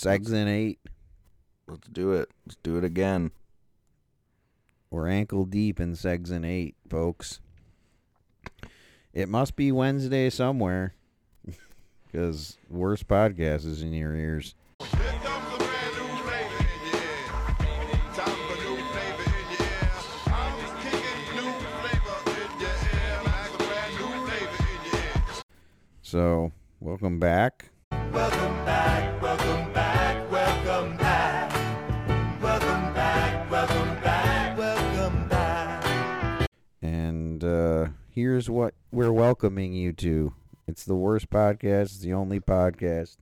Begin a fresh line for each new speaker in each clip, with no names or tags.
Segs and eight.
let's do it. Let's do it again.
We're ankle deep in Segs and eight, folks. It must be Wednesday somewhere. Because worst podcast is in your ears.
Here comes a brand new flavor
here's what we're welcoming you to. It's the worst podcast. It's the only podcast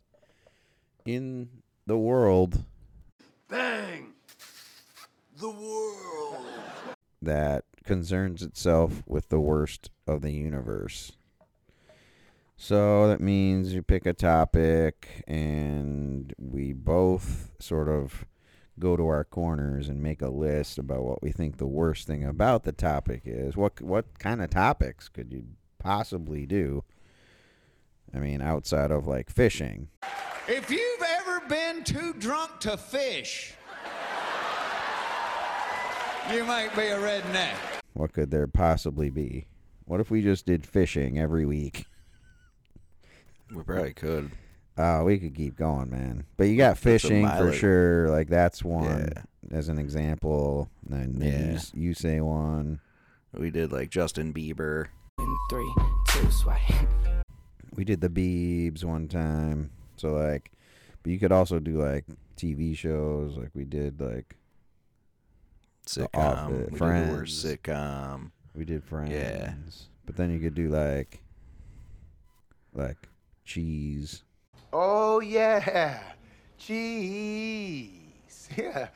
in the world
Bang! The world.
that concerns itself with the worst of the universe. So that means you pick a topic and we both sort of go to our corners and make a list about what we think the worst thing about the topic is. What what kind of topics could you possibly do? I mean, outside of like fishing.
If you've ever been too drunk to fish, you might be a redneck.
What could there possibly be? What if we just did fishing every week?
We probably could.
Oh, we could keep going, man. But you got fishing for sure. Like that's one
Yeah.
as an example. And then you,
Yeah.
s- you say one.
We did like Justin Bieber.
In three, two, swipe.
We did the Beebs one time. So like, but you could also do like TV shows. Like we did like
Sitcom.
Office,
we did
Friends.
worst sitcom.
we did Friends. But then you could do like like cheese.
Oh yeah, cheese. Yeah.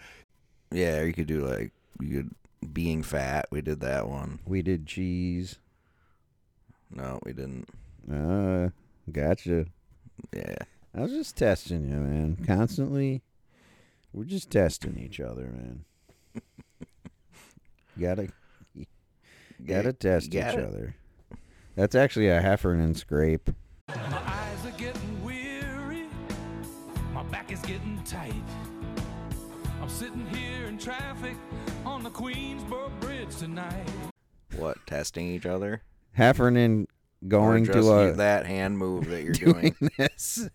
Yeah, or you could do like you could being fat. We did that one.
We did cheese.
No, we didn't.
Uh, gotcha.
Yeah.
I was just testing you, man. Constantly, we're just testing each other, man. You gotta, you gotta test
got
each other. That's actually a heifer Heffernan scrape.
Back is getting tight. I'm sitting here in traffic on the Queensboro Bridge tonight.
What? Testing each other?
Heffernan going to a
that hand move that you're
doing
doing.
this.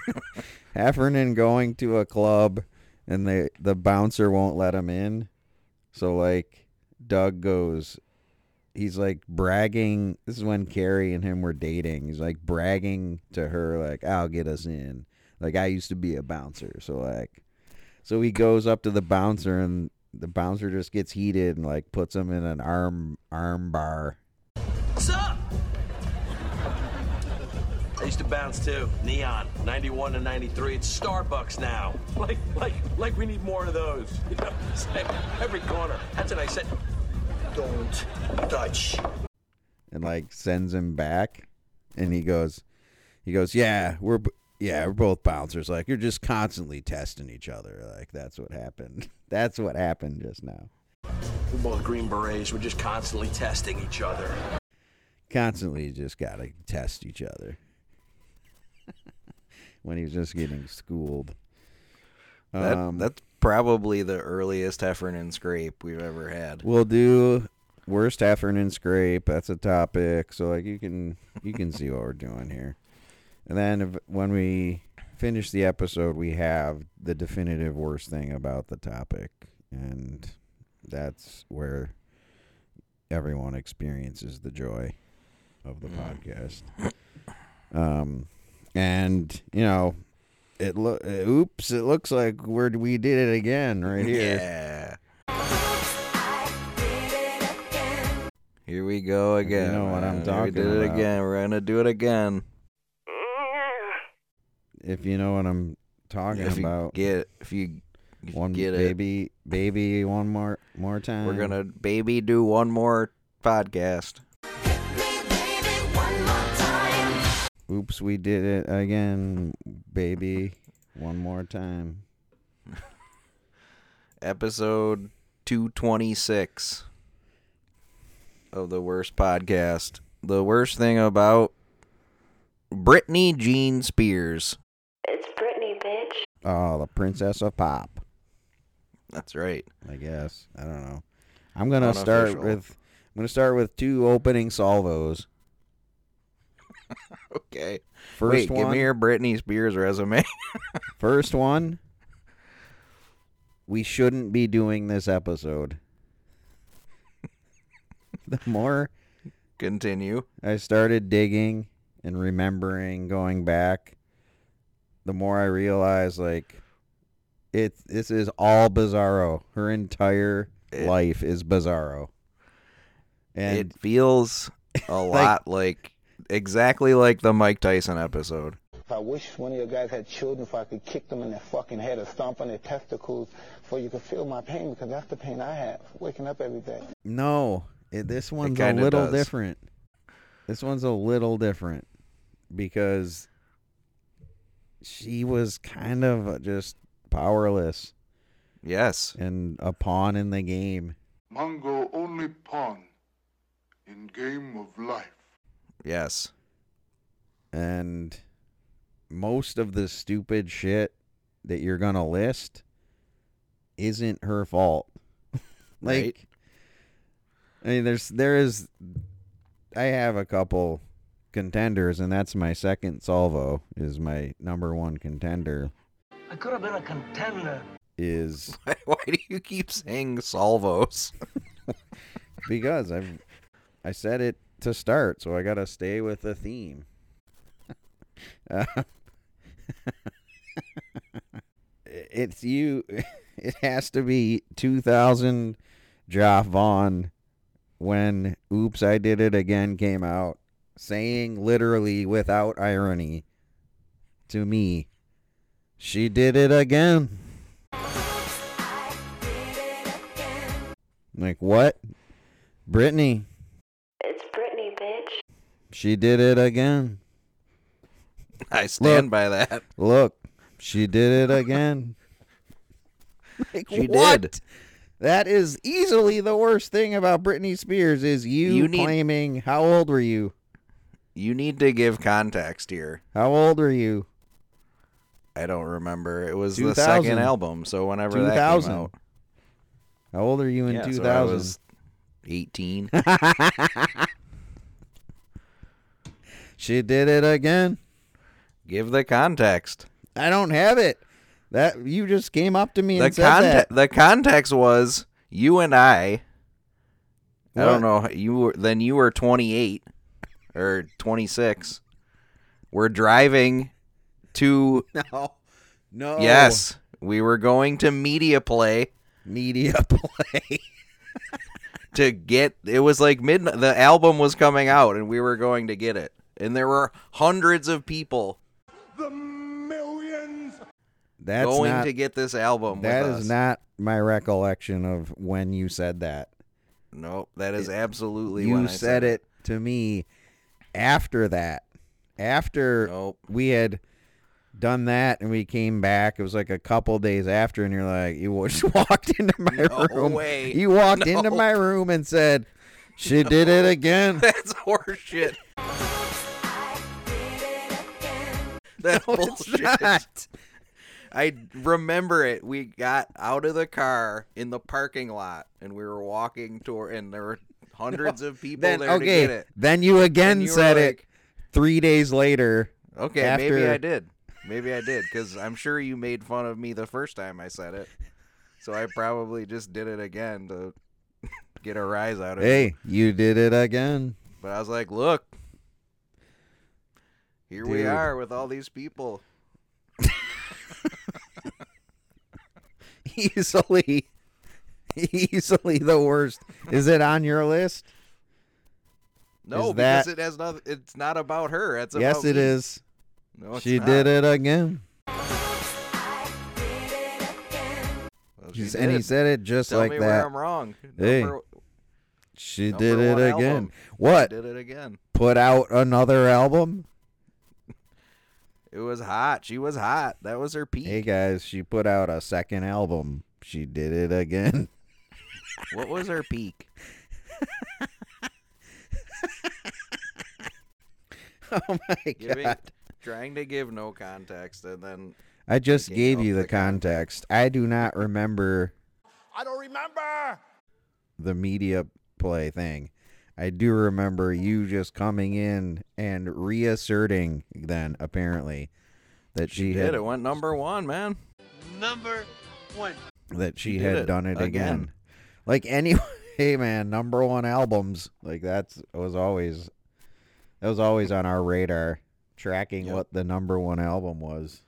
Heffernan going to a club, and the the bouncer won't let him in. So like, Doug goes. He's like bragging. This is when Carrie and him were dating. He's like bragging to her, like, "I'll get us in." Like I used to be a bouncer, so like, so he goes up to the bouncer, and the bouncer just gets heated and like puts him in an arm arm bar.
What's up? I used to bounce too. Neon, 91 to 93. It's Starbucks now. Like, like, like we need more of those. You know, it's like every corner. That's what I said. Don't touch.
and like sends him back and he goes he goes yeah we're b- yeah we're both bouncers like you're just constantly testing each other like that's what happened that's what happened just now
We're both Green Berets. We're just constantly testing each other.
constantly just gotta test each other when he was just getting schooled
That,
um,
that's probably the earliest Heffernan scrape we've ever had.
we'll do worst Heffernan scrape. That's a topic. So like you can you can see what we're doing here. And then if, when we finish the episode, we have the definitive worst thing about the topic, and that's where everyone experiences the joy of the podcast. Um, and you know, it look. Oops! It looks like we're we did it again right here.
Yeah. Here we go
If you
again.
know what I'm
man. We
talking
did it
about.
again. We're gonna do it again.
If you know what I'm talking
if you
about.
get if you if
one
get it,
baby, baby, one more, more time.
we're gonna baby do one more podcast.
Oops, we did it again, baby. One more time.
Episode two twenty six of the worst podcast. The worst thing about Britney Jean Spears.
It's Britney, bitch.
Oh, the princess of pop.
That's right.
I guess. I don't know. I'm gonna start with. I'm gonna start with two opening salvos.
Okay.
First
Wait,
one.
give me your Britney Spears resume.
First one. We shouldn't be doing this episode. the more
Continue.
I started digging and remembering going back, the more I realize like it this is all Bizarro. Her entire
It-
life is Bizarro. And
it feels a lot like exactly like the Mike Tyson episode.
I wish one of your guys had children so I could kick them in their fucking head or stomp on their testicles so you could feel my pain because that's the pain I have waking up every day.
no, it, this one's a little
does.
different. This one's a little different because she was kind of uh, just powerless
Yes.
and a pawn in the game.
Mongo only pawn in game of life.
Yes.
and most of the stupid shit that you're gonna list isn't her fault. like,
Right.
I mean, there's there is, I have a couple contenders, and that's my second salvo. Is my number one contender
I could have been a contender.
is
Why do you keep saying salvos?
because I've I said it to start, so I gotta stay with the theme. Uh, it's you. It has to be 2000 Joff Vaughn when "Oops, I Did It Again" came out, saying literally without irony to me, "She did it again." Like what? Britney,
It's Britney, bitch.
she did it again.
I stand
Look.
by that.
Look, she did it again. Like,
She
what?
did.
That is easily the worst thing about Britney Spears is you,
You need-
claiming how old were you?
You need to give context here.
How old are you?
I don't remember. It was the
2000.
second album, so whenever that
2000.
came out.
How old are you in
Yeah, so I
2000?
was 18.
she did it again.
give the context.
I don't have it. That you just came up to me
The
and said that.
context the context was you and I I don't know, you were then you were 28 or 26. We're driving to
No. No.
Yes, we were going to Media Play
Media play.
to get it was like midnight the album was coming out and we were going to get it. And there were hundreds of people
The millions.
That's
going
not,
to get this album
That
with
is
us.
not my recollection of when you said that.
Nope, that is absolutely
you
when I
said it to me after that. After
Nope.
we had done that and we came back, it was like a couple days after, and you're like, you just walked into my
No
room.
way.
You walked into my room and said, "She did it again."
That's horseshit. That's
No,
bullshit. I remember it. We got out of the car in the parking lot and we were walking toward, and there were hundreds of people
Then
there to get it.
then you again
you
said it three days later.
Okay, maybe I did. Maybe I did because I'm sure you made fun of me the first time I said it. So I probably just did it again to get a rise out of it.
Hey, you did it again.
But I was like, look, here we are with all these people.
easily, easily the worst. Is it on your list?
No,
Is that-
because it has nothing. It's not about her. It's
yes,
about
it
me.
is.
No, it's
she did it again.
Well, she
He's- and he said it just
Tell
like
me
that.
where I'm wrong.
Hey,
Number-
she
number
did it again.
album.
What?
She did it again.
Put out another album?
It was hot. She was hot. That was her peak.
Hey guys, she put out a second album. She did it again.
What was her peak?
oh my
Giving,
god.
trying to give no context and then
I just gave you the
the
context. I do not remember
I don't remember.
the media play thing. I do remember you just coming in and reasserting then apparently that she,
did
had
it went number one, man.
Number one.
that she
did
had
it
done it again.
again.
Like anyway, man, number one albums like that's was always that was always on our radar, tracking
Yep.
what the number one album was.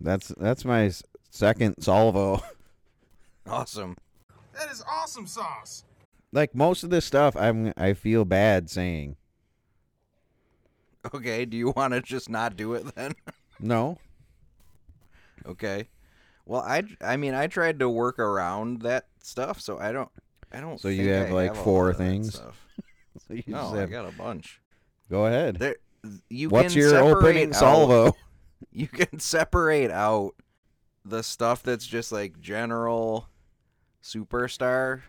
That's that's my second salvo.
Awesome.
That is awesome sauce.
like most of this stuff, I'm I feel bad saying
Okay, do you want to just not do it then?
no.
okay. Well, I I mean, I tried to work around that stuff, so I don't I don't
So you have,
I
like,
a
four
lot of that
things?
stuff.
So you
No,
just
I got a bunch.
go ahead.
There you
What's
can
your
separate
opening
out-
salvo?
you can separate out the stuff that's just like general superstar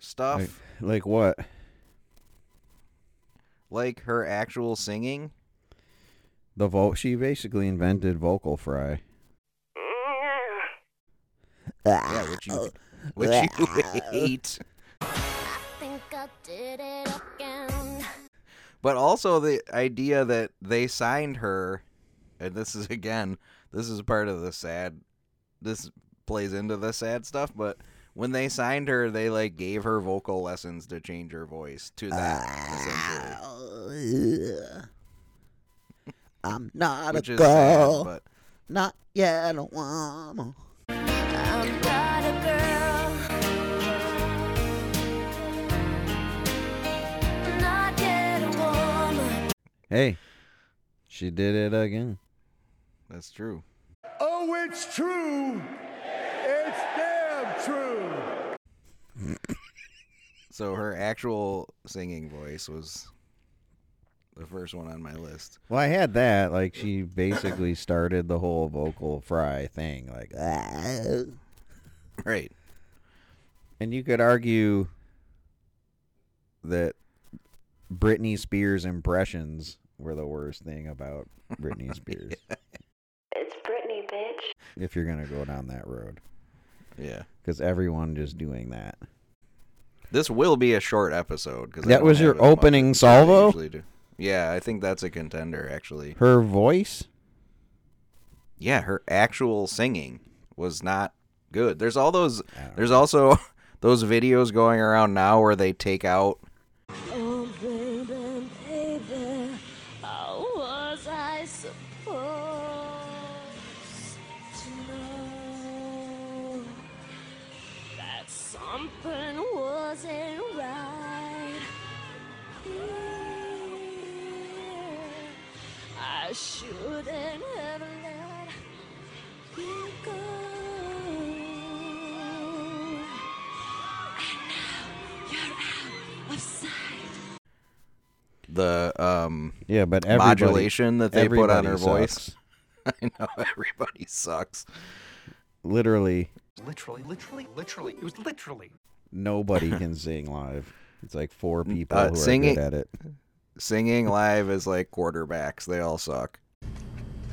stuff
Like, like what?
like her actual singing
The vo- she basically invented vocal fry.
Yeah which you which you hate
think I did it again.
but also the idea that they signed her and this is again this is part of the sad this plays into the sad stuff but when they signed her they like gave her vocal lessons to change her voice to that essentially
I'm not
which
a girl.
sad but
Not yet a woman. Hey, she did it again.
that's true
Oh, it's true. It's damn true.
so her actual singing voice was the first one on my list
Well, I had that. Like she basically started the whole vocal fry thing. Like, "Ah."
Right
and you could argue that Britney Spears impressions were the worst thing about Britney Spears.
It's Britney, bitch.
if you're gonna go down that road,
yeah
because everyone just doing that.
This will be a short episode because
That was your opening salvo?
Yeah, I think that's a contender actually.
Her voice.
Yeah, her actual singing was not good. There's all those. There's also those videos going around now where they take out.
Oh, baby, baby, how was I supposed to know that something wasn't right? I shouldn't
the um
Yeah, but
modulation that they put on her
everybody
voice. I know everybody sucks.
Literally,
Literally, literally, literally. It was literally.
nobody can sing live. It's like four people
Uh,
who
singing-
are good at it.
Singing live is like quarterbacks. They all suck.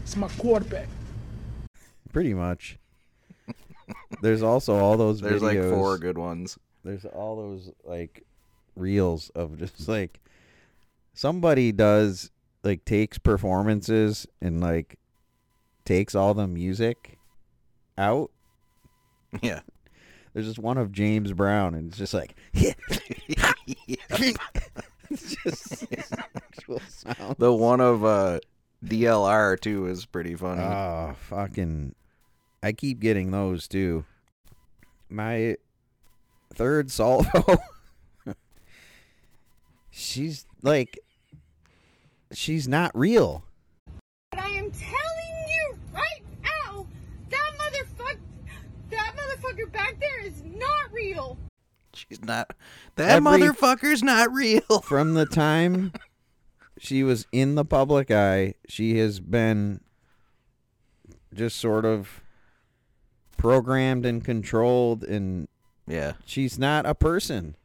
It's my quarterback.
Pretty much. There's also all those
There's like four good ones.
There's all those like reels of just like somebody does like takes performances and like takes all the music out.
Yeah.
There's just one of James Brown and it's just like it's just actual sound.
The one of uh DLR too is pretty funny.
Oh, fucking. I keep getting those too. My third salvo she's like she's not real.
But I am telling you right now, that motherfucker, that motherfucker back there is not real.
She's not. That
Every-
motherfucker's not real.
From the time she was in the public eye, she has been just sort of programmed and controlled and
Yeah.
she's not a person.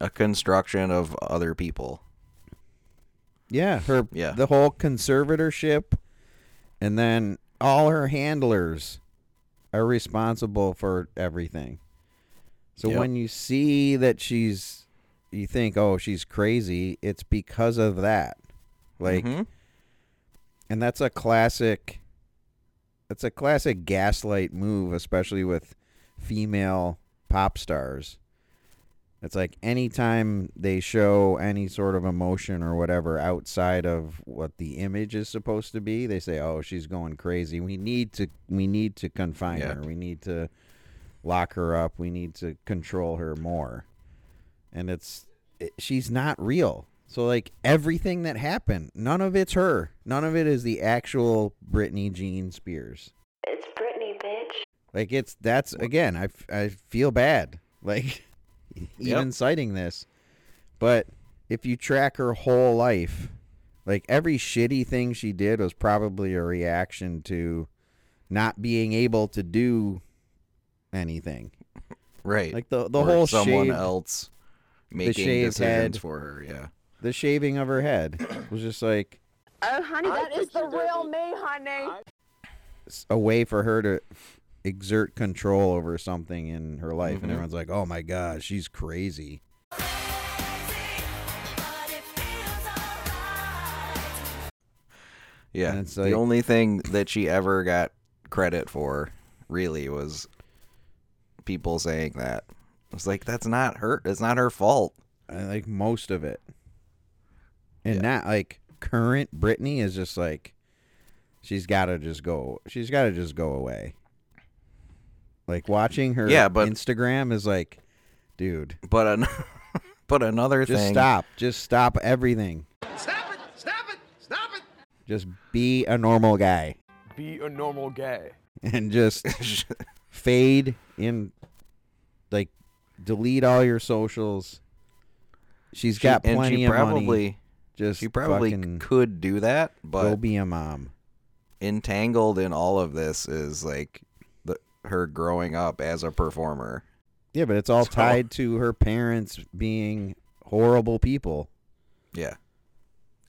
A construction of other people.
Yeah, her
Yeah.
the whole conservatorship and then all her handlers are responsible for everything. So
Yep.
when you see that she's you think, "Oh, she's crazy," it's because of that. Like
Mhm.
and that's a classic that's a classic gaslight move, especially with female pop stars. It's like anytime they show any sort of emotion or whatever outside of what the image is supposed to be, they say, "Oh, she's going crazy. We need to we need to confine
Yeah.
her. We need to lock her up. We need to control her more." And it's it, she's not real. So like everything that happened, none of it's her. None of it is the actual Britney Jean Spears.
It's Britney, bitch.
Like it's that's again, I I feel bad. Like even
Yep.
citing this. But if you track her whole life, like every shitty thing she did was probably a reaction to not being able to do anything.
Right.
Like the the
Or
whole
someone
shaved-
else making
shaved
decisions
head.
for her. Yeah.
the shaving of her head was just like
Oh, honey, that is the real me, honey.
s- a way for her to exert control over something in her life and
Mhm.
everyone's like, "Oh my god, she's crazy."
Yeah.
And it's
the only thing that she ever got credit for, really, was people saying that. It's like that's not her. It's not her fault.
I like most of it. And not like current Britney is just like she's got to just go. She's got to just go away. Like watching her
Yeah, but-
Instagram is like, dude,
But an- but another
just
thing.
Just stop. Just stop everything.
Stop it! Stop it! Stop it!
Just be a normal guy
Be a normal guy.
and just fade in like delete all your socials. She's
She-
got
and
plenty
she
of
probably,
money. Just
She probably could do that,
go
but
be a mom.
entangled in all of this is like the her growing up as a performer.
Yeah, but it's all
So-
tied to her parents being horrible people.
Yeah.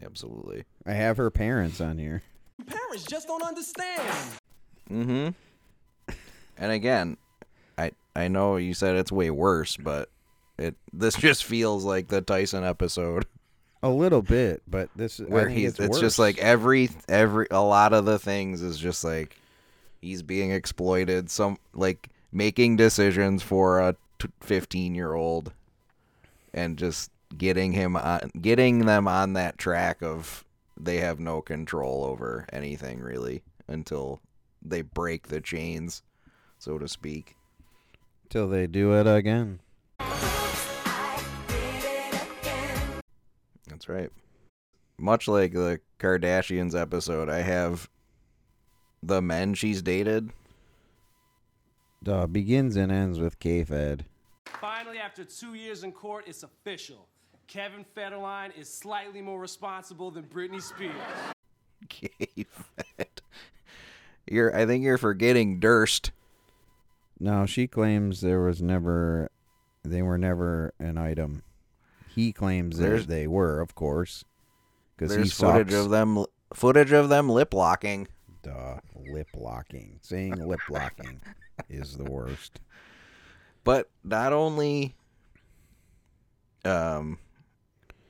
Absolutely.
I have her parents on here.
Parents just don't understand.
Mm-hmm. And again, I I know you said it's way worse, but it this just feels like the Tyson episode
A little bit, but this
where
think
he's
it's,
it's,
worse.
just like every every a lot of the things is just like he's being exploited some like making decisions for a 15 year old and just getting him on getting them on that track of they have no control over anything really until they break the chains so to speak
till they do it again.
That's right. Much like the Kardashians episode, I have the men she's dated.
Duh, begins and ends with K-Fed.
Finally, after two years in court, it's official. Kevin Federline is slightly more responsible than Britney Spears.
K-Fed. You're, I think you're forgetting Durst.
No, she claims there was never, they were never an item. He claims
There's-
that they were, of course, because he
There's footage
sucks.
of them, footage of them lip locking.
Duh, lip locking. Saying lip locking is the worst.
But not only, um,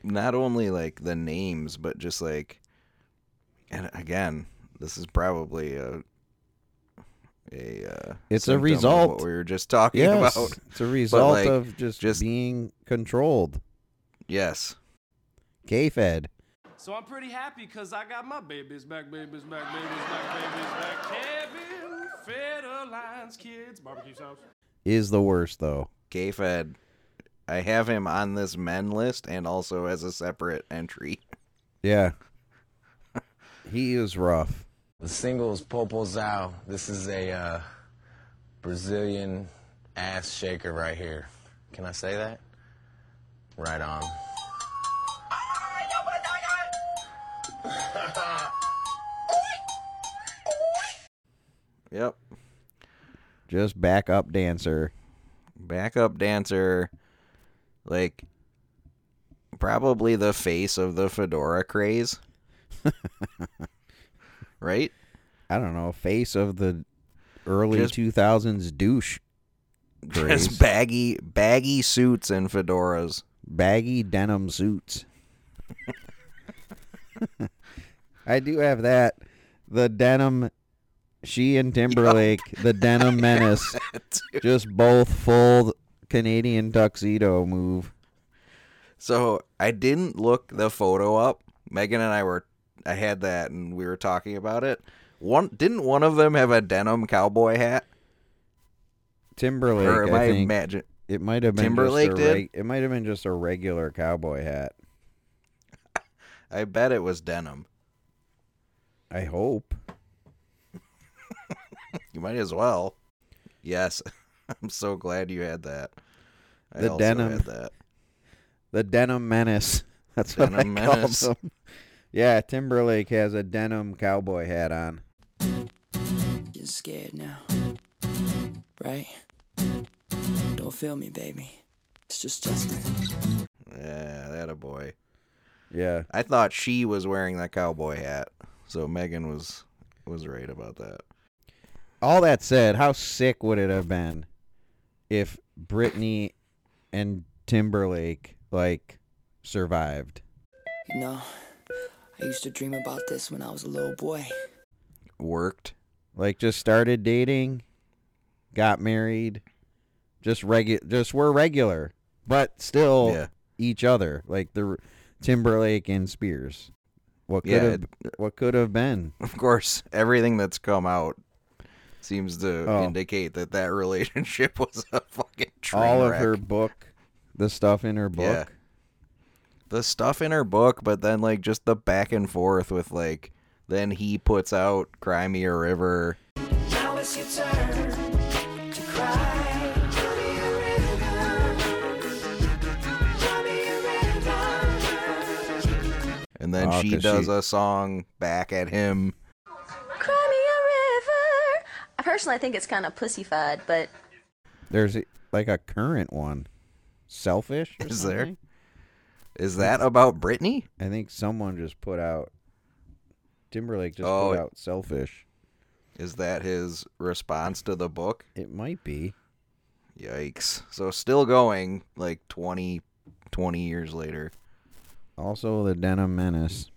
not only like the names, but just like, and again, this is probably a a uh,
It's a result.
what we were just talking
yes,
about.
it's a result
like,
of just,
just
being controlled.
yes,
K-Fed.
So I'm pretty happy because I got my babies back, babies back, babies back, babies back. Kevin Federline's kids. Barbecue sauce.
is the worst though.
K-Fed. I have him on this men list and also as a separate entry.
Yeah. he is rough.
The single is PopoZão. This is a uh, Brazilian ass shaker right here. Can I say that? Right on.
Yep.
Just backup dancer.
Backup dancer. Like probably the face of the fedora craze. right?
I don't know, face of the early
Just-
2000s douche. craze.
Just baggy baggy suits and fedoras.
baggy denim suits. I do have that. The denim, she and Timberlake, the denim menace, just both full Canadian tuxedo move.
So I didn't look the photo up. Megan and I were I had that and we were talking about it. One didn't one of them have a denim cowboy hat?
Timberlake,
Or am
I,
I imagine-
it might have been
Timberlake did?
reg- it might have been just a regular cowboy hat.
I bet it was denim.
I hope.
You might as well. Yes. I'm so glad you had that. I
The
also
denim.
had that.
The denim menace. That's what
Denim
I called them. Yeah, Timberlake has a denim cowboy hat on.
You're scared now, right? Don't feel me, baby. It's just Justin.
Yeah, that a boy.
Yeah.
I thought she was wearing that cowboy hat. So Megan was was right about that.
All that said, how sick would it have been if Britney and Timberlake like survived?
You know, I used to dream about this when I was a little boy.
Worked.
Like just started dating, got married, just regu- just were regular, but still
Yeah.
each other. Like the Timberlake and Spears. What could
Yeah,
have what could have been?
Of course, everything that's come out seems to
Oh.
indicate that that relationship was a fucking train
All of her book, the stuff in her book.
Yeah. The stuff in her book, but then like just the back and forth with like then he puts out Cry Me a River.
Now it's your turn to cry. Cry me a river. Cry me a river.
And then
Oh,
she
'cause
does
she-
a song back at him.
I personally I think it's kind of pussyfied, but
There's a, like a current one. Selfish? or
Is there?
something?
Is that about Britney?
I think someone just put out Timberlake just
Oh,
put out Selfish.
Is that his response to the book?
It might be.
Yikes. So still going like 20 20 years later.
Also the Denim Menace.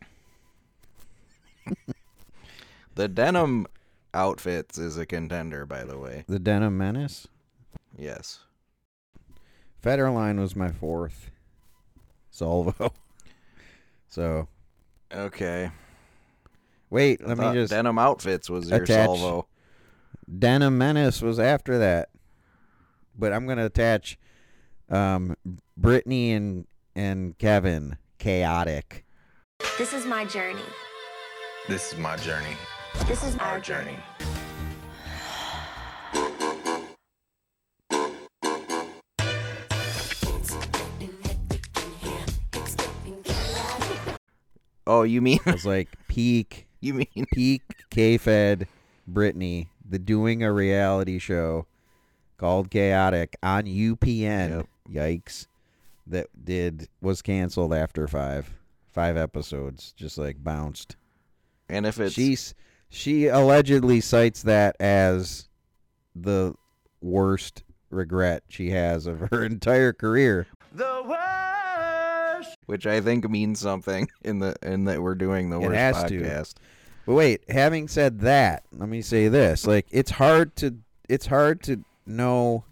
The denim outfits is a contender by the way.
The Denim Menace?
Yes.
Federline was my fourth. Salvo. So
Okay.
wait,
I
let me just
denim outfits was your
attach-
salvo.
Denim Menace was after that. But I'm gonna attach um Britney and and Kevin. Chaotic.
this is my journey.
This is my journey.
This is
Our journey.
Oh, you mean
It was like peak
you mean
peak K-Fed Britney, the doing a reality show called Chaotic on UPN. Yikes. That did was canceled after five five episodes, just like bounced.
and if it's
She's she allegedly cites that as the worst regret she has of her entire career.
The worst.
which I think means something in the in that we're doing the
It
worst
has to.
podcast.
But wait, having said that, let me say this: like it's hard to it's hard to know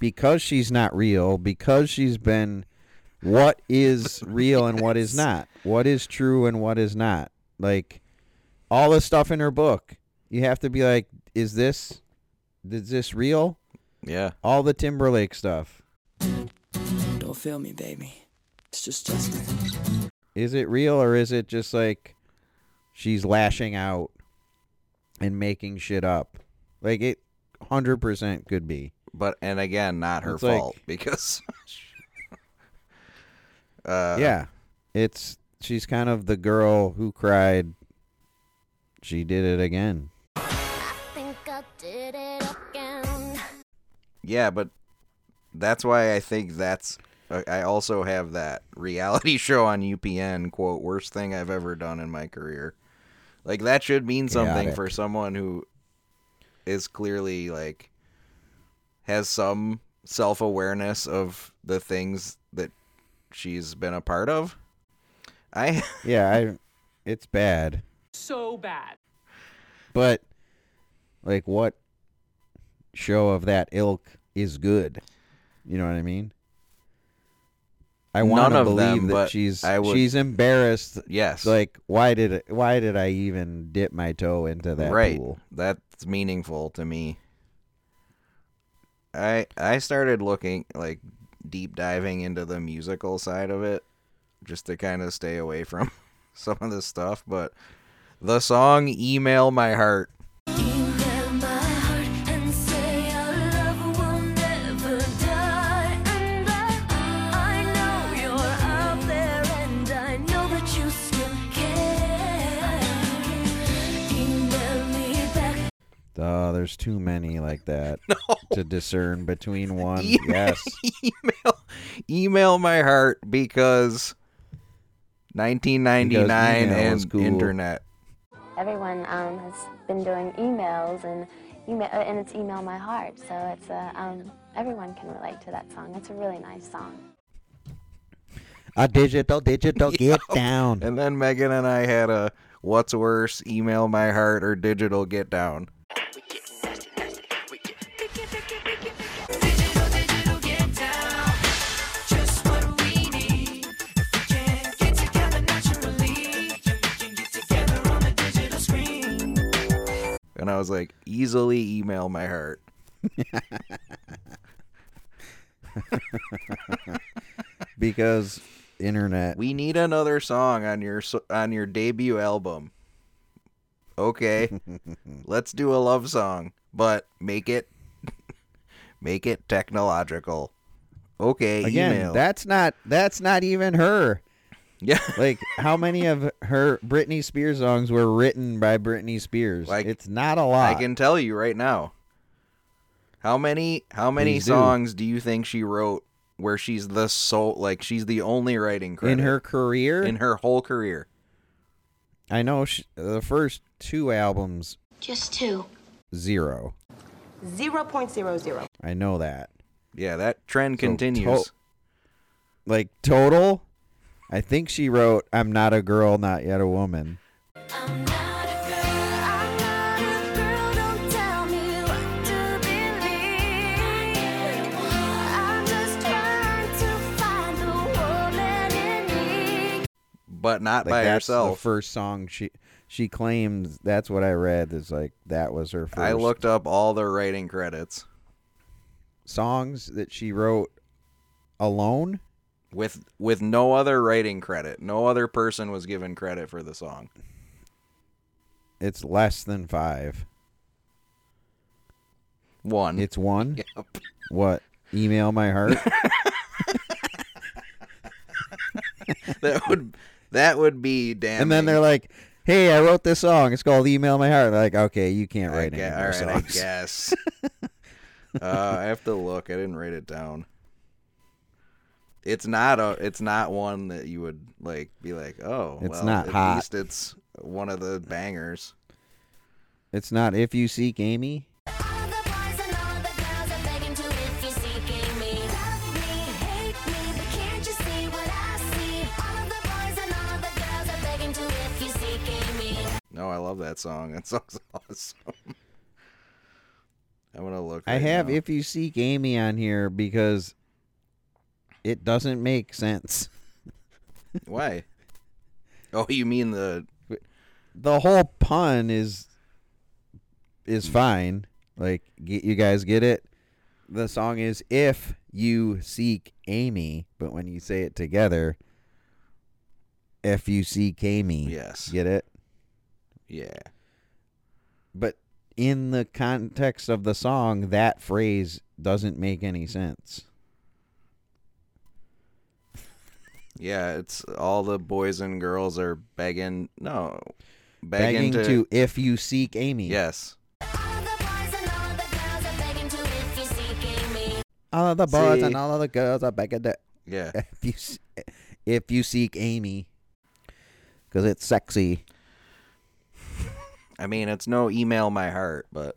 because she's not real, because she's been what is real and what is not, what is true and what is not. Like all the stuff in her book, you have to be like, is this is this real?
Yeah.
All the Timberlake stuff.
Don't feel me, baby. It's just Justin.
Is it real or is it just like she's lashing out and making shit up? Like it 100% could be.
But and again, not her
It's like-
fault because uh
yeah. It's she's kind of the girl who cried she did it again.
Think I did it again.
Yeah, but that's why I think that's. I I also have that reality show on UPN quote worst thing I've ever done in my career. Like that should mean something
Chaotic.
for someone who is clearly like has some self awareness of the things that she's been a part of. I
Yeah, I it's bad.
So bad.
But like what show of that ilk is good? You know what I mean? I want
None
to believe
them,
that she's
I would-
she's embarrassed.
Yes.
Like why did it, why did I even dip my toe into that
right.
pool?
That's meaningful to me. I I started looking like deep diving into the musical side of it just to kind of stay away from some of this stuff, but the song Email My Heart
Email my heart and say our love will never die. And I, I know you're out there, and I know that you still care. Email me back.
Oh, there's too many like that to discern between one.
Email-
yes.
email email my heart because 1999
Because
and
cool.
internet.
Everyone um, has been doing emails and email, uh, and it's email my heart. So it's a um, everyone can relate to that song. It's a really nice song.
A digital, digital, get down.
And then Megan and I had a what's worse, email my heart or digital get down. And I was like, easily email my heart.
because internet.
We need another song on your on your debut album. Okay, let's do a love song, but make it make it technological. Okay,
Again,
email.
that's not that's not even her.
Yeah.
Like how many of her Britney Spears songs were written by Britney Spears?
Like,
it's not a lot.
I can tell you right now. How many how many
Please do.
songs do you think she wrote where she's the sole like she's the only writing credit
in her career.
in her whole career?
I know she, the first two albums
Just two.
zero.
0.00.
I know that.
Yeah, that trend
So
continues.
to- like total, I think she wrote "I'm not a girl, not yet a woman."
I'm not a girl, I'm not a girl, don't tell me what to believe. I'm just trying to find the woman in me.
but not
Like
by
that's
herself.
the first song she she claims. That's what I read. Is like that was her first.
I looked up all the writing credits
songs that she wrote alone.
With with no other writing credit. No other person was given credit for the song.
It's less than five.
One.
It's one.
Yep.
What? Email my heart.
that would that would be damn.
and then they're like, "Hey, I wrote this song. It's called Email My Heart." They're like, "Okay, you can't write
gue-
any
all
more
right, I guess. uh, I have to look. I didn't write it down. It's not a. It's not one that you would like be like, oh,
It's
well,
not
at
hot.
least it's one of the bangers.
It's not if you seek Amy.
All the boys and all the girls are begging to if you're seeking me. Love me, hate me, but can't you see what I see? All of the boys and all the girls are begging to if you're seeking me.
No, I love that song. That song's awesome. I'm gonna look.
I have
now.
if you seek Amy on here because it doesn't make sense.
Why? Oh, you mean the
The whole pun is is fine. Like, get, you guys get it? the song is "If You Seek Amy," but when you say it together, "If You Seek Amy,"
Yes.
get it?
Yeah.
But in the context of the song, that phrase doesn't make any sense.
Yeah, it's all the boys and girls are begging. No,
Begging,
begging,
to, "If You Seek Amy."
Yes.
All of the boys
See?
and all of the boys and all the girls are begging to.
Yeah.
If you if you seek Amy, because it's sexy.
I mean, it's no email my heart, but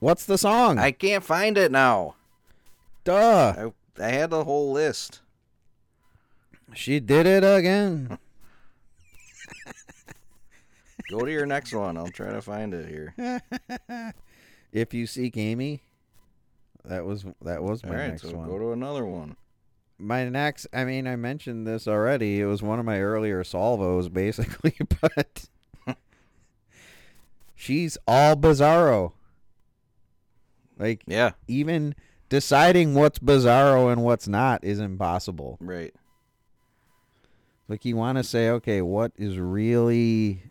What's the song?
I can't find it now.
Duh.
I, I had the whole list.
She did it again.
Go to your next one. I'll try to find it here.
if you seek Amy, that was that was my
All right,
next
so
one.
go to another one.
my next, I mean, I mentioned this already. It was one of my earlier salvos, basically, but she's all bizarro. Like,
yeah,
even deciding what's bizarro and what's not is impossible.
Right.
Like, you want to say, okay, what is really,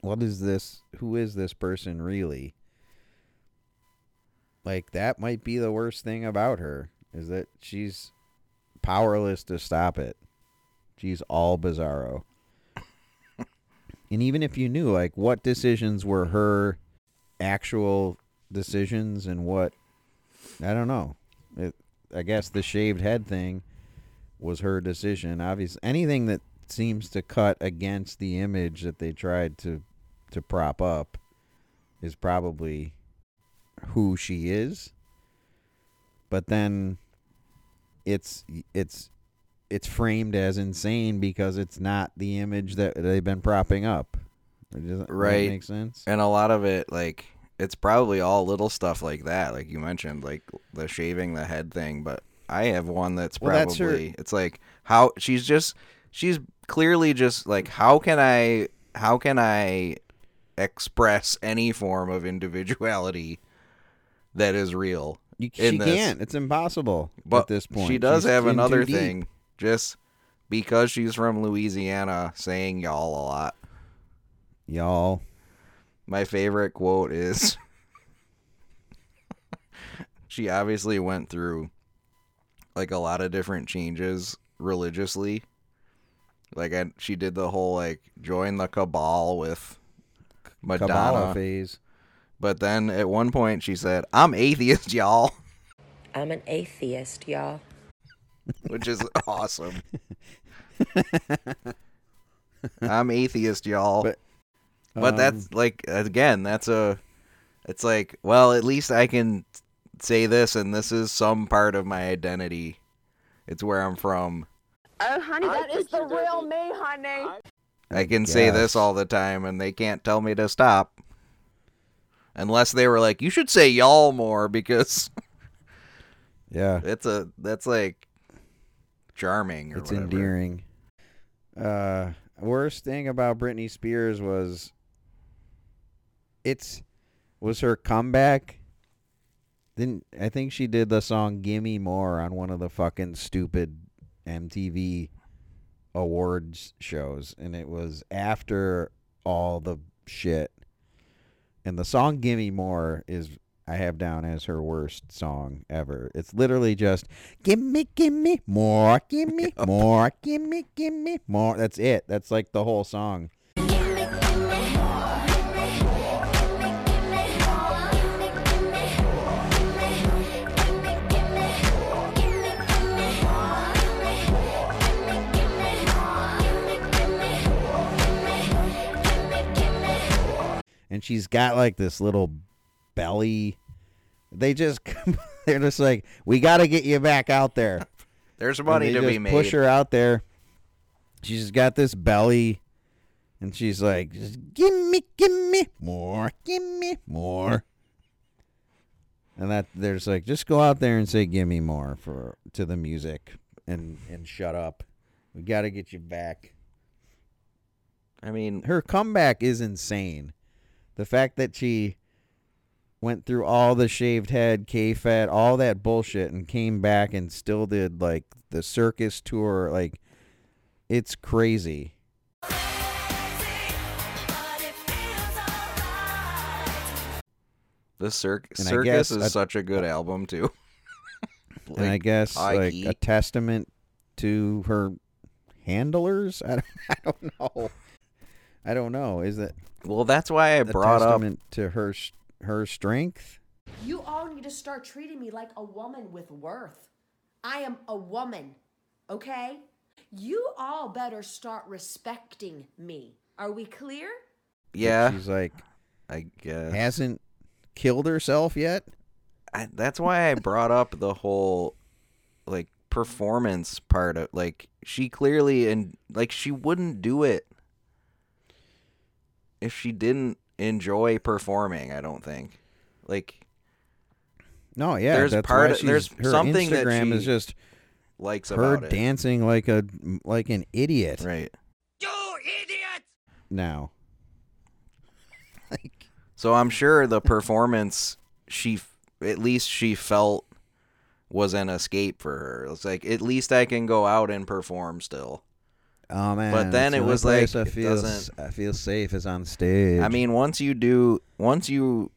what is this? Who is this person really? Like, that might be the worst thing about her is that she's powerless to stop it. She's all bizarro. and even if you knew, like, what decisions were her actual decisions and what, I don't know. It, I guess the shaved head thing was her decision. Obviously, anything that seems to cut against the image that they tried to to prop up is probably who she is. But then it's it's it's framed as insane because it's not the image that they've been propping up. Does that- does that
Right.
make sense?
And a lot of it, like, it's probably all little stuff like that, like you mentioned, like the shaving the head thing. But I have one that's
Well,
probably
that's her-
it's like how she's just she's clearly just like how can I how can I express any form of individuality that is real?
You, she
this?
can't. It's impossible
But
at this point.
she does
She's
have another thing, just because she's from Louisiana, saying y'all a lot.
Y'all.
My favorite quote is she obviously went through like a lot of different changes religiously. Like I, she did the whole like join the cabal with Madonna
Kabbalah phase.
But then at one point she said, "I'm atheist, y'all,"
I'm an atheist, y'all.
which is awesome. I'm atheist, y'all. But,
um,
that's like again, that's a it's like, well, at least I can say this and this is some part of my identity. It's where I'm from.
Oh, honey, that is the real me, honey.
I can say this all the time and they can't tell me to stop. Unless they were like, you should say y'all more because
Yeah.
it's a that's like charming or
It's
whatever.
endearing. Uh, worst thing about Britney Spears was it's was her comeback. Didn't I think she did the song "Gimme More" on one of the fucking stupid MTV awards shows, and it was after all the shit. And the song "Gimme More" is I have down as her worst song ever. It's literally just gimme, gimme more, gimme more, gimme, gimme more. That's it. That's like the whole song. And she's got like this little belly. They just they're just like, we got to get you back out there.
There's money to be made.
Push her out there. She's got this belly, and she's like, just give me, give me more, give me more. and that there's like just go out there and say give me more for to the music and and shut up. We got to get you back.
I mean,
her comeback is insane. The fact that she went through all the shaved head, K-Fed, all that bullshit, and came back and still did like the circus tour. Like, it's crazy.
The
I
circus is
a-
such a good album too.
and I guess like
Iggy.
a testament to her handlers. I don't, I don't know. I don't know. Is it?
Well, that's why I
a
brought up
testament to her her strength.
You all need to start treating me like a woman with worth. I am a woman, okay? You all better start respecting me. Are we clear?
Yeah.
She's like,
I guess
hasn't killed herself yet.
I, that's why I brought up the whole like performance part of like she clearly and like she wouldn't do it if she didn't enjoy performing. I don't think like
No, yeah,
There's
that's
part
why
of-
she's,
there's
her
something that
Instagram is just
likes
her
about it.
dancing like a like an idiot.
Right. You idiot.
Now,
So I'm sure the performance she at least she felt was an escape for her. It's like at least I can go out and perform still.
Oh man.
But then it was like,
I feel s-
doesn't-
I feel safe is on stage.
I mean, once you do, once you,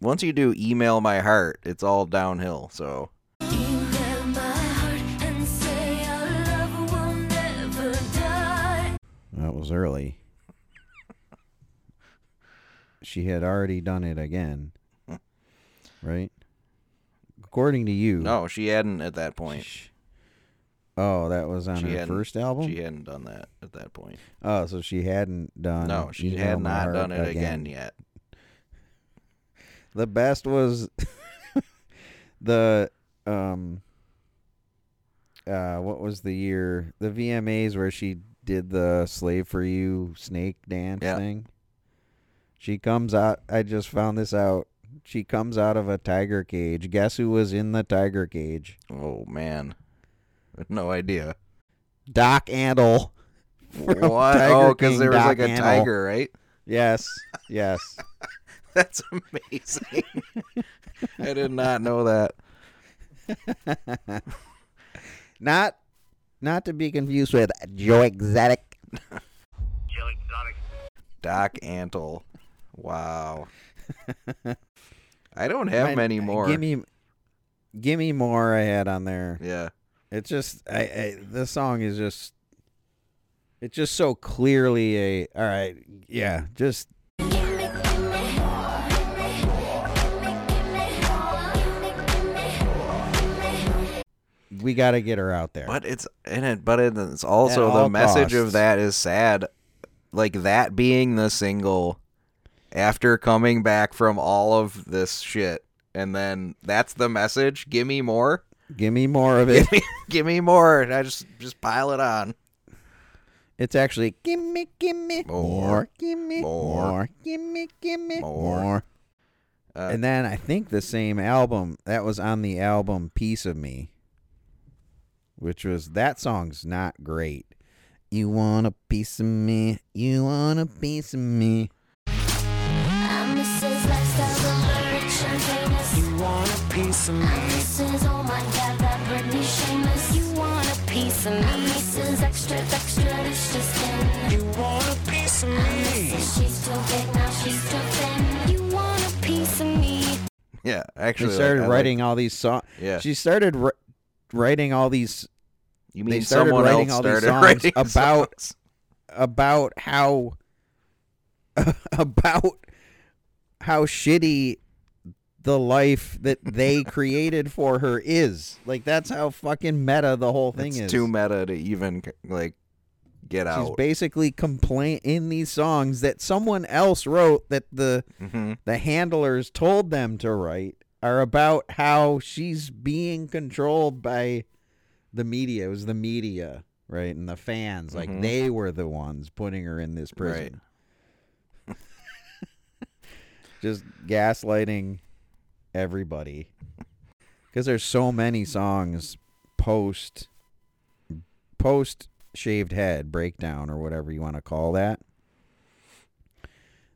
once you do, email my heart, it's all downhill. So
Email my heart and say our love will never die.
that was early. She had already done it again, right? According to you.
no, she hadn't at that point.
Oh, that was on
She
her first album.
She hadn't done that at that point.
Oh, so she hadn't done.
No, she had not done it again yet.
The best was the um uh what was the year the VMAs where she did the slave for you snake dance
Yeah.
thing. She comes out I just found this out. She comes out of a tiger cage. Guess who was in the tiger cage?
Oh man, no idea.
Doc from
What?
Tiger
Oh, because there was
Doc
like a tiger, right?
Yes. Yes.
That's amazing. I did not know that.
not not to be confused with Joe Exotic. Joey Exotic.
Doc Antle. Wow. I don't have
Mine-
many more.
Give me, give me more. I had on there.
Yeah.
It's just, I, I the song is just, it's just so clearly a. All right, yeah, just we got to get her out there.
But it's in it. But it's also the message of that is sad. Like that being the single after coming back from all of this shit, and then that's the message. Give me more.
Give me more of it.
Give me, give me more. And I just just pile it on.
It's actually give me, give me more,
More.
give me
More.
more, give me, give me
More.
more.
Uh,
and then I think the same album that was on the album "Piece of Me," which was that song's not great. You want a piece of me? You want a piece of me?
Piece of me? I'm Mrs. Oh my God, that Britney Shameless. You want a piece of me? I'm Mrs. Extra, extra, this just in. You want a piece of me? Mrs. She's too big, now she's too thin. You want a piece of me?
Yeah,
She
actually,
started
like,
writing
like-
all these songs.
Yeah.
she started ri- writing all these.
You
they
mean
started
someone
writing
else
all these songs
writing
about
songs?
about how about how shitty the life that they created for her is. Like that's how fucking meta the whole thing
It's
is.
too meta to even like get
She's
out.
She's basically complain in these songs that someone else wrote that the
Mhm.
the handlers told them to write are about how she's being controlled by the media. It was the media, right? And the fans, like
Mhm.
they were the ones putting her in this prison. Just gaslighting everybody. because there's so many songs post post shaved head breakdown or whatever you want to call that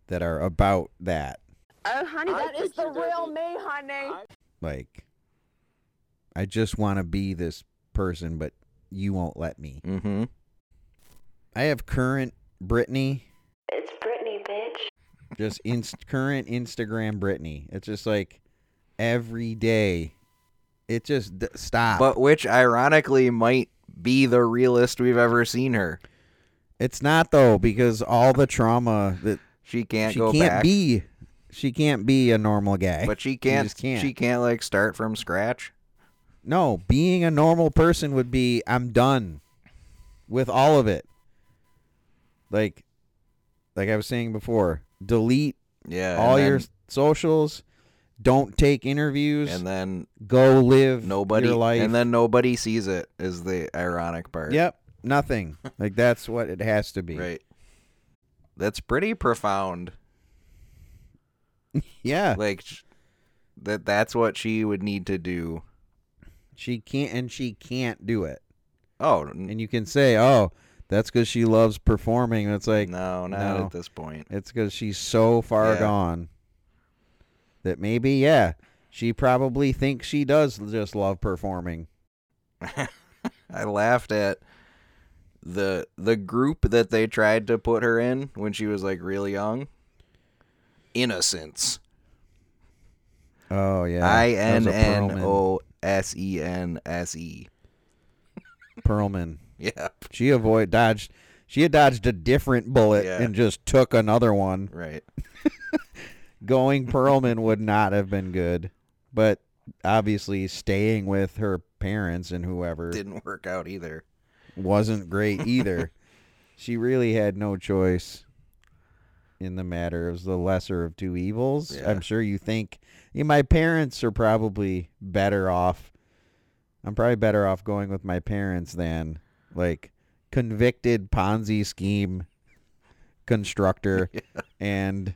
that are about that
Oh, honey, that is the real me, honey.
like i just want to be this person but you won't let me
mm-hmm
i have current britney
It's Britney, bitch.
just inst- current instagram britney it's just like every day it just d- stop
But which ironically might be the realest we've ever seen her.
It's not though because all the trauma that
She can't
she
go
can't
back.
be she can't be a normal guy.
But she can't,
just can't.
She can't like start from scratch.
no, being a normal person would be I'm done with all of it. Like like I was saying before, delete
Yeah.
all your
then-
socials, don't take interviews,
and then
go live
nobody
your life.
and then nobody sees it is the ironic part.
Yep, nothing. like that's what it has to be.
Right. That's pretty profound.
Yeah.
Like that that's what she would need to do.
She can't and she can't do it.
Oh,
and you can say, "Oh, that's because she loves performing." And it's like,
no, not
no.
at this point.
It's because she's so far
Yeah.
gone that maybe, yeah, she probably thinks she does just love performing.
I laughed at the the group that they tried to put her in when she was like really young. Innosense.
Oh yeah,
I N N O S E N S E.
That was
N
a
N
Pearlman.
O S N S.
Pearlman.
Yeah.
she avoid dodged. She had dodged a different bullet
Yeah.
and just took another one.
Right.
Going Pearlman would not have been good, but obviously staying with her parents and whoever
Didn't work out either.
wasn't great either. she really had no choice in the matter. It was the lesser of two evils.
Yeah.
I'm sure you think yeah, my parents are probably better off. I'm probably better off going with my parents than like convicted Ponzi scheme constructor and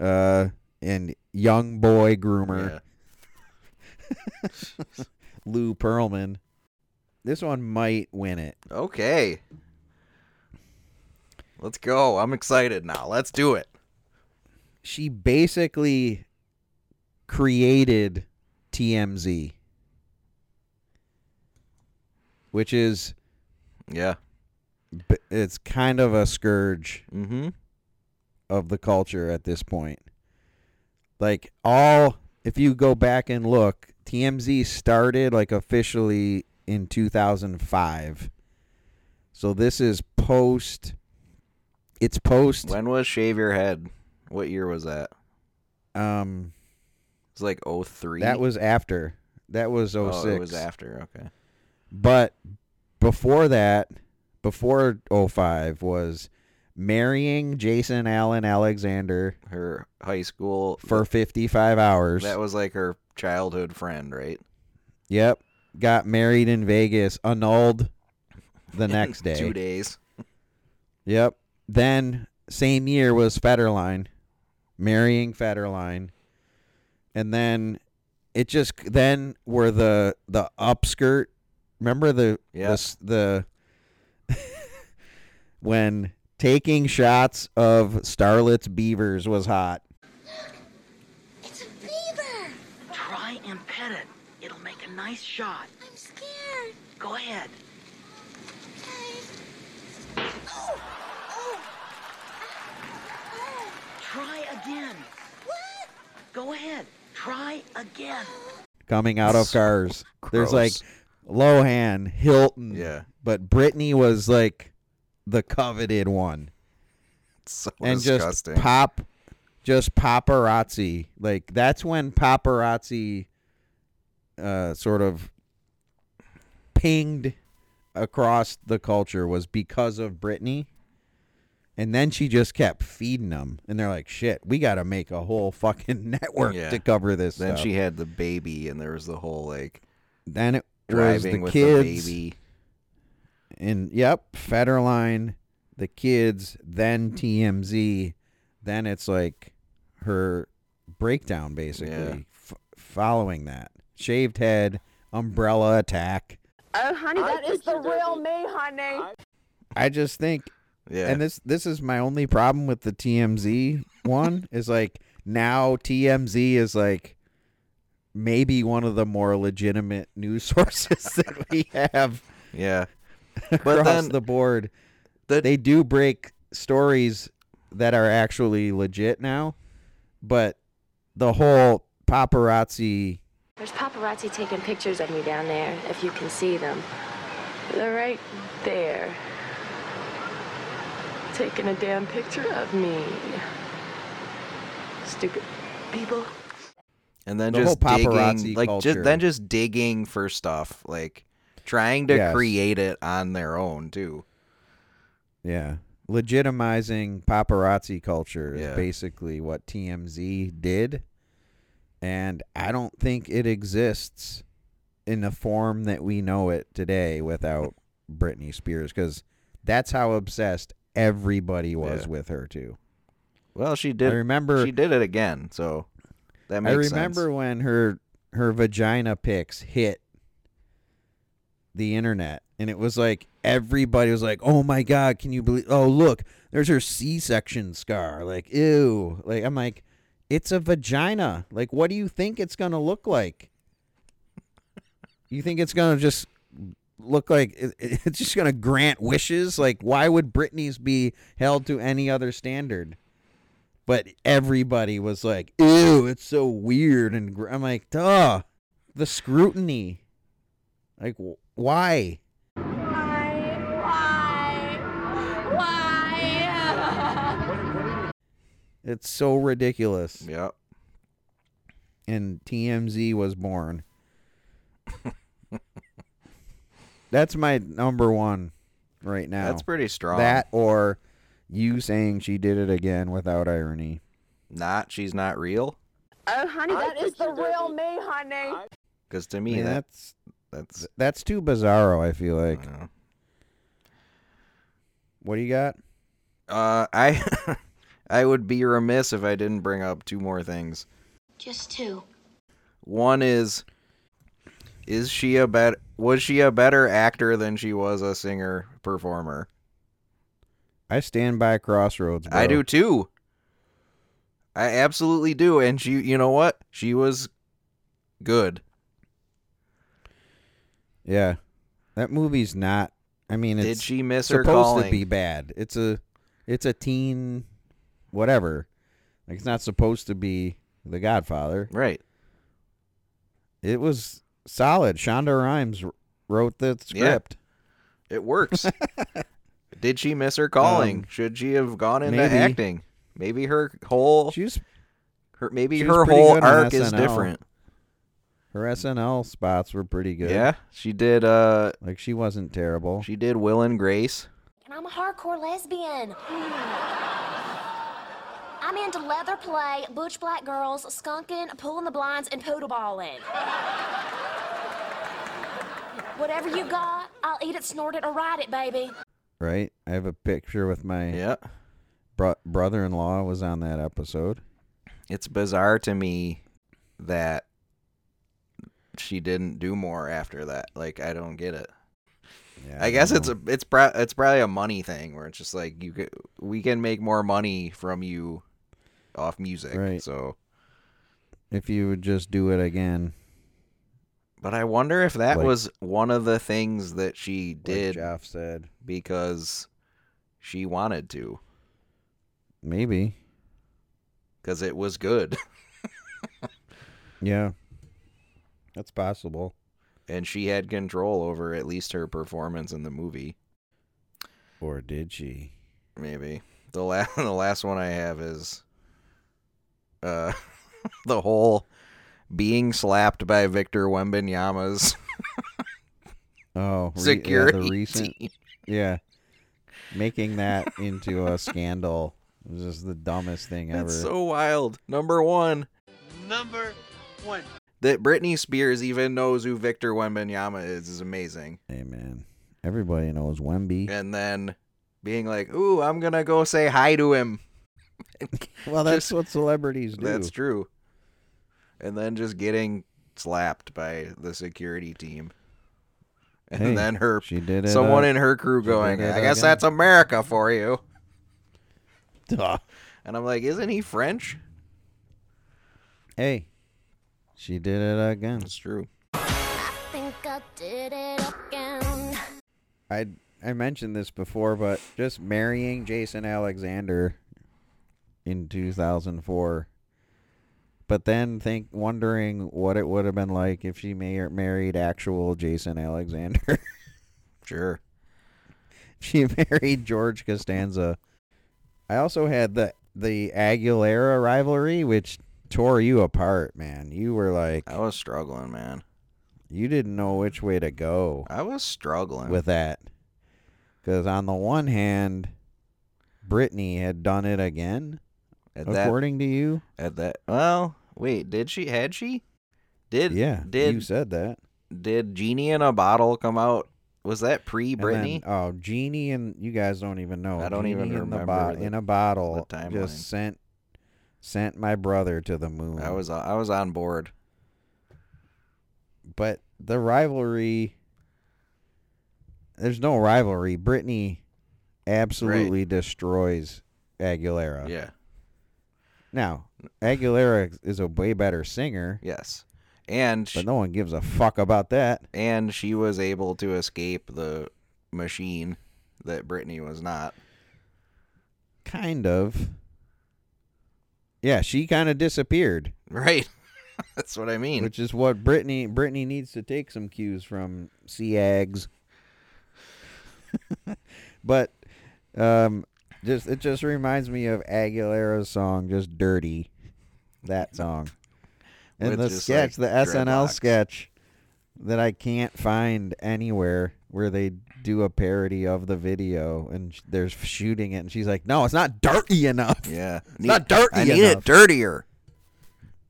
uh and young boy groomer. Lou Pearlman. This one might win it.
Okay. Let's go. I'm excited now. Let's do it.
She basically created TMZ, which is
Yeah.
it's kind of a scourge
Mm-hmm.
Of the culture at this point. Like all if you go back and look, TMZ started like officially in 2005. So this is post it's post
When was Shave Your Head? What year was that?
um
it's like 03.
that was after. That was 06.
Oh, it was after. Okay.
But before that, before 05 was marrying Jason Allen Alexander
Her high school
for 55 hours.
That was like her childhood friend, right?
Yep. Got married in Vegas, annulled the next day.
Two days.
Yep. Then same year was Federline, marrying Federline, and then it just then were the the upskirt. Remember the
Yeah.
the the when taking shots of Starlet's beavers was hot.
It's a beaver. Try and pet it. It'll make a nice shot. I'm scared. Go ahead. Oh, oh. Try again. What? Go ahead. Try again.
coming out of cars. There's like. Lohan, Hilton.
Yeah.
But Britney was like the coveted one.
So
and
disgusting.
just pop just paparazzi. Like that's when paparazzi uh sort of pinged across the culture was because of Britney. And then she just kept feeding them, and they're like, "Shit, we got to make a whole fucking network
Yeah.
to cover this."
Then
stuff.
she had the baby, and there was the whole like
Then it was the
with
kids.
the baby.
And yep, Federline, the kids, then TMZ, then it's like her breakdown basically
Yeah.
f- following that. shaved head, umbrella attack.
Oh, honey, that is the real me, honey.
I just think,
Yeah.
and this this is my only problem with the TMZ one is like now TMZ is like maybe one of the more legitimate news sources that we have
Yeah.
across
But then
the board.
the-
they do break stories that are actually legit now, but the whole paparazzi
There's paparazzi taking pictures of me down there, if you can see them. They're right there. Taking a damn picture of me. Stupid people.
and then
The whole
just digging
paparazzi
like
culture.
just then just digging for stuff like trying to
Yes.
create it on their own too
Yeah. Legitimizing paparazzi culture is basically what TMZ did. And I don't think it exists in the form that we know it today without Britney Spears because that's how obsessed everybody was
Yeah.
with her, too.
well she did
I remember
she did it again so that
I remember
sense.
when her her vagina pics hit the internet and it was like everybody was like, "Oh my god, can you believe Oh, look, there's her C-section scar." Like, ew. Like I'm like, "It's a vagina. Like what do you think it's going to look like?" You think it's going to just look like it, it's just going to grant wishes? Like why would Britney's be held to any other standard? but everybody was like, "Ew, it's so weird." And gr- I'm like, "Duh, the scrutiny. Like, wh- why?" Why? Why? it's so ridiculous.
Yep.
And TMZ was born. That's my number one right now.
That's pretty strong.
That or you saying she did it again without irony.
not she's not real
Oh, honey, that is the real me, honey.
because to me
Yeah,
that
that's
that's
that's too bizarro. I feel like.
uh,
What do you got?
uh I I would be remiss if I didn't bring up two more things
Just two.
One is is she a bet was she a better actor than she was a singer performer?
I stand by Crossroads. Bro.
I do too. I absolutely do and she you know what? She was good.
Yeah, that movie's not. I mean,
Did
it's
she miss her
supposed
calling?
to be bad. It's a, it's a teen, whatever. Like it's not supposed to be The Godfather.
Right.
It was solid. Shonda Rhimes wrote the
Yeah.
script.
It works. Did she miss her calling?
Um,
Should she have gone into
maybe.
acting? Maybe her whole
She's
her maybe
she
her whole arc is different.
Her SNL spots were pretty good.
Yeah, she did uh
like she wasn't terrible.
she did Will and Grace.
And I'm a hardcore lesbian. I'm into leather play, butch black girls, skunking, pulling the blinds, and poodle balling. Whatever you got, I'll eat it, snort it, or ride it, baby.
Right. I have a picture with my
Yeah.
bro- brother-in-law was on that episode.
It's bizarre to me that she didn't do more after that. Like I don't get it.
Yeah,
I guess it's a it's pro- it's probably a money thing where it's just like you could we can make more money from you off music.
Right.
So,
if you would just do it again.
but I wonder if that
Like-
was one of the things that she did
Jeff said.
because she wanted to
Maybe.
because it was good
Yeah. That's possible.
and she had control over at least her performance in the movie.
Or did she?
Maybe the last the last one I have is uh the whole being slapped by Victor Wembanyama's
Oh, re- yeah,
security
the recent,
team.
yeah, making that into a scandal was just the dumbest thing ever.
It's so wild. Number one,
Number one.
That Britney Spears even knows who Victor Wembanyama is is amazing.
hey man, everybody knows Wemby.
And then being like, "Ooh, I'm gonna go say hi to him."
Well, that's
Just-
what celebrities do.
That's true. And then just getting slapped by the security team. And
Hey,
then her
she did it,
someone
uh,
in her crew going, I guess
again."
that's America for you.
Duh.
And I'm like, isn't he French?
Hey, she did it again.
It's true.
Think I did it again.
I I mentioned this before, but just marrying Jason Alexander in 2004, but then think wondering what it would have been like if she mar- married actual Jason Alexander.
Sure.
she married George Costanza. I also had the the Aguilera rivalry, which tore you apart, man. You were like,
I was struggling, man.
you didn't know which way to go
I was struggling
with that. Because on the one hand, Britney had done it again,
At that-
according to you.
at that. Well, wait, did she? Had she? Did
Yeah,
Did
you said that.
did Genie in a Bottle come out? Was that pre Britney?
oh, Genie and you guys don't even know.
I don't even
Genie in the
remember
bo-
the-
in a bottle. just sent sent my brother to the moon.
I was I was on board.
but the rivalry there's no rivalry. Britney absolutely destroys Aguilera.
Yeah.
Now, Aguilera is a way better singer,
Yes. And
but no one gives a fuck about that.
and she was able to escape the machine that Britney was not.
Kind of. Yeah, she kind of disappeared,
Right. That's what I mean.
which is what Britney Britney needs to take some cues from Seags. but um just it just reminds me of Aguilera's song just Dirty. That song. And
With
the sketch,
like,
the SNL
dreadlocks.
sketch that I can't find anywhere where they do a parody of the video and sh- they're shooting it and she's like, "No, it's not dirty enough."
Yeah.
It's not dirty
I need
enough.
it dirtier.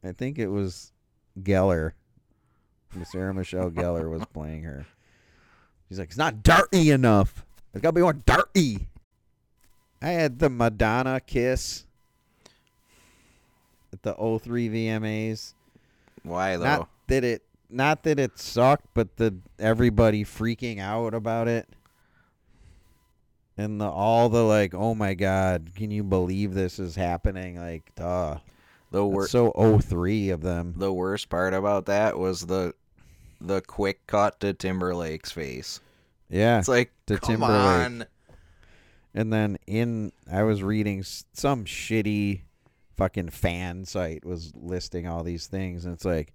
I think it was Gellar. Sarah Michelle Gellar was playing her. She's like, it's not dirty enough. It's got to be more dirty. I had the Madonna kiss at the 03 VMAs.
Why though?
Not that it not that it sucked, but the everybody freaking out about it. And the all the like, oh my god, can you believe this is happening? Like, duh.
the
That's
wor-
so 03 of them.
the worst part about that was the the quick cut to Timberlake's face.
Yeah.
It's like
to
come
Timberlake.
on.
And then in I was reading some shitty fucking fan site was listing all these things and it's like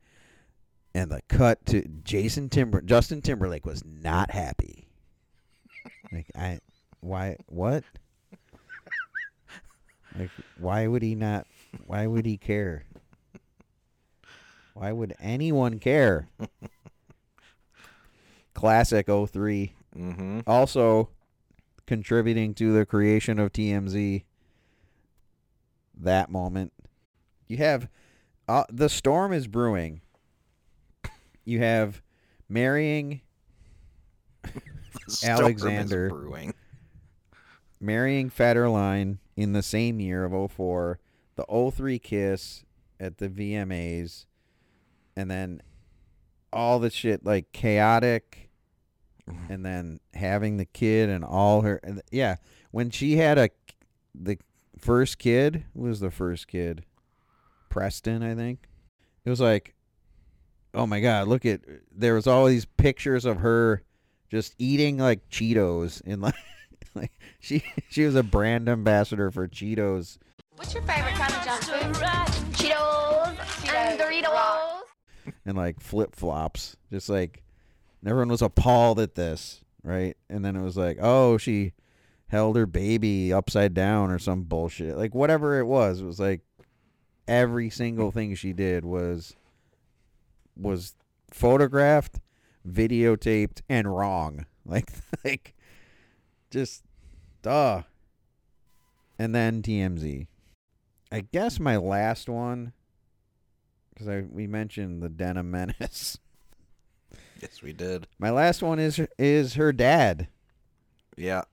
and the cut to Jason Timber Justin Timberlake was not happy. like I why what? Like why would he not why would he care? Why would anyone care? Classic 3
Mm-hmm.
also contributing to the creation of TMZ that moment. You have uh, the storm is brewing. You have marrying Alexander
brewing.
marrying Federline in the same year of 04, the 03 kiss at the VMAs, and then all the shit like chaotic, and then having the kid and all her. And yeah, when she had a the first kid who was the first kid, Preston, I think. It was like, oh my god, look at there was all these pictures of her just eating like Cheetos in like like she she was a brand ambassador for Cheetos
What's your favorite kind of junk food? Cheetos, and Doritos.
and like flip flops, just like and everyone was appalled at this, right? And then it was like, oh, she held her baby upside down or some bullshit, like whatever it was. It was like every single thing she did was was photographed, videotaped, and wrong. Like like just duh. And then TMZ. I guess my last one because I we mentioned the Denim Menace.
Yes, we did.
My last one is is her dad,
Yeah.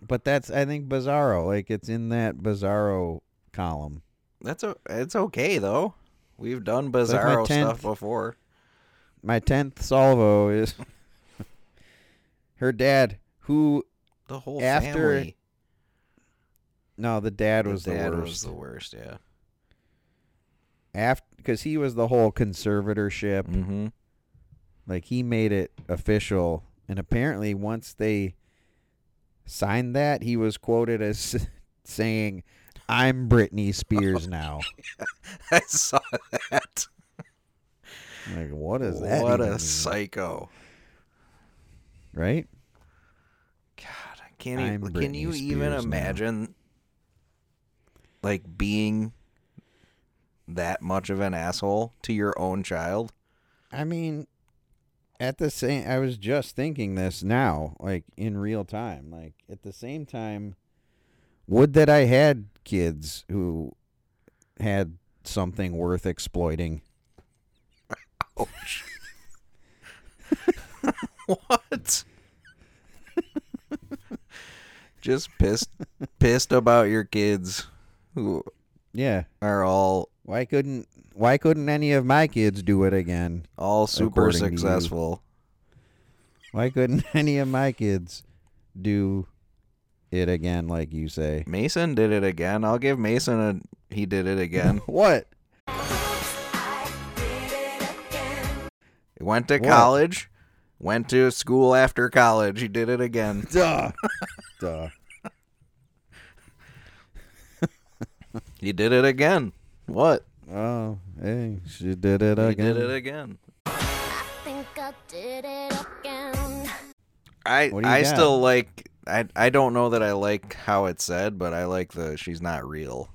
but that's I think Bizarro. Like it's in that Bizarro column.
That's a, it's okay though. We've done bizarro
10th
stuff before.
My tenth salvo is her dad, who
The whole
after
family.
no, the dad
The
was
dad
the
was
worst.
the worst. Yeah.
After because he was the whole conservatorship.
Mm-hmm.
Like he made it official, and apparently once they signed that, he was quoted as saying, "I'm Britney Spears now."
I saw that.
Like, what does that?
What a
mean?
psycho.
right?
God, I can't
I'm
you can you
Britney
even
Spears now.
imagine like being that much of an asshole to your own child?
I mean, at the same, I was just thinking this now, like in real time. Like at the same time, would that I had kids who had something worth exploiting.
Ouch. what? Just pissed pissed about your kids who
Yeah.
are all
Why couldn't Why couldn't any of my kids do it again?
all super
according to you?
successful.
Why couldn't any of my kids do it again, like you say?
Mason did it again. I'll give Mason a he did it again.
What?
He went to
What?
college, went to school after college. He did it again.
Duh. Duh.
He did it again. What?
Oh, hey, she did it
He
again.
did it again.
I think I did it again.
I
What do you
I
got?
still like I I don't know that I like how it's said, but I like the she's not real.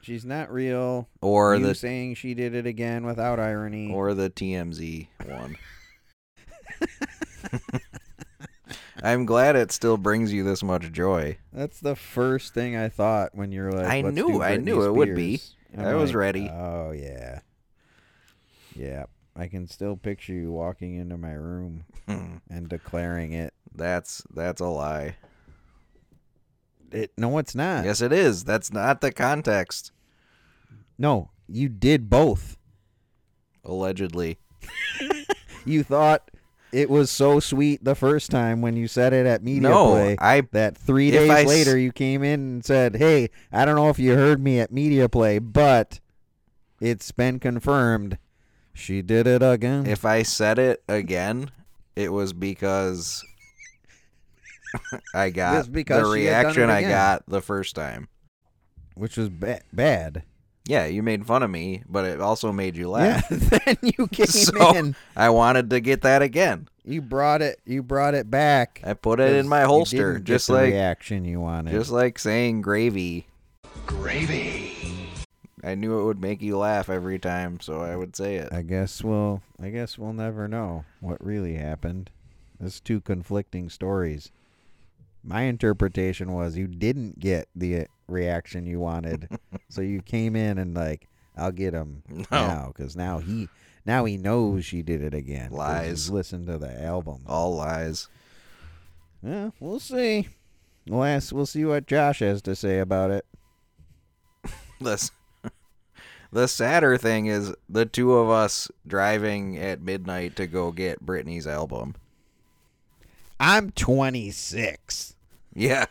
She's not real.
Or
you
the
saying she did it again without irony.
or the TMZ one. I'm glad it still brings you this much joy.
That's the first thing I thought when you're like.
I
"Let's
knew-
do
I knew it would be. I was
like,
ready.
Oh yeah, yeah. I can still picture you walking into my room and declaring it.
That's that's a lie.
It no, it's not.
Yes, it is. That's not the context.
No, you did both.
Allegedly.
You thought it was so sweet the first time when you said it at media
No,
play.
I-
that three days
I
later you came in and said, "Hey, I don't know if you heard me at media play, but it's been confirmed she did it again."
If I said it again, it was because I got
It's because
the
she had done it
reaction I got the first time.
which was ba- bad.
Yeah, you made fun of me, but it also made you
Yeah,
laugh.
then you came
so
in.
I wanted to get that again.
You brought it. You brought it back.
I put it in my
you
holster,
didn't get
just
the
like
reaction you wanted.
just like saying gravy.
Gravy.
I knew it would make you laugh every time, so I would say it.
I guess we'll. I guess we'll never know what really happened. There's two conflicting stories. My interpretation was you didn't get the uh, reaction you wanted, so you came in and like, I'll get him
No.
now because now he now he knows she did it again.
Lies.
he's listened to the album.
All lies.
Yeah, we'll see. We'll ask. We'll see what Josh has to say about it.
The the sadder thing is the two of us driving at midnight to go get Britney's album.
I'm 26.
Yeah.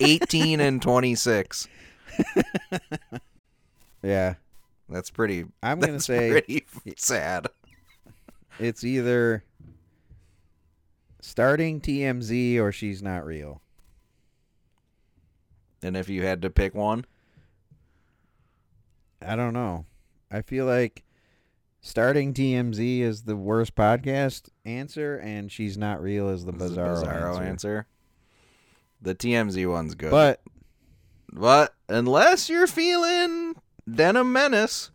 18 and 26.
Yeah,
That's pretty
I'm gonna say-
pretty sad.
it's either starting TMZ or she's not real.
And if you had to pick one,
I don't know. I feel like starting TMZ is the worst podcast answer, and she's not real is the
this is
bizarro,
bizarro
answer.
answer. The TMZ one's good.
But
but unless you're feeling Denim Menace,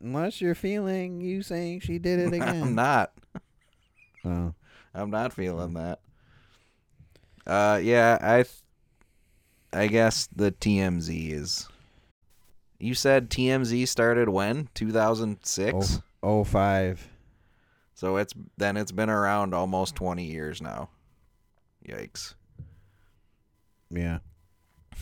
unless you're feeling you saying she did it again,
I'm not.
Oh.
I'm not feeling that. Uh, yeah, I, th- I guess the TMZ is. You said TMZ started when? 2006.
Oh, oh five.
So it's then it's been around almost 20 years now. Yikes!
Yeah.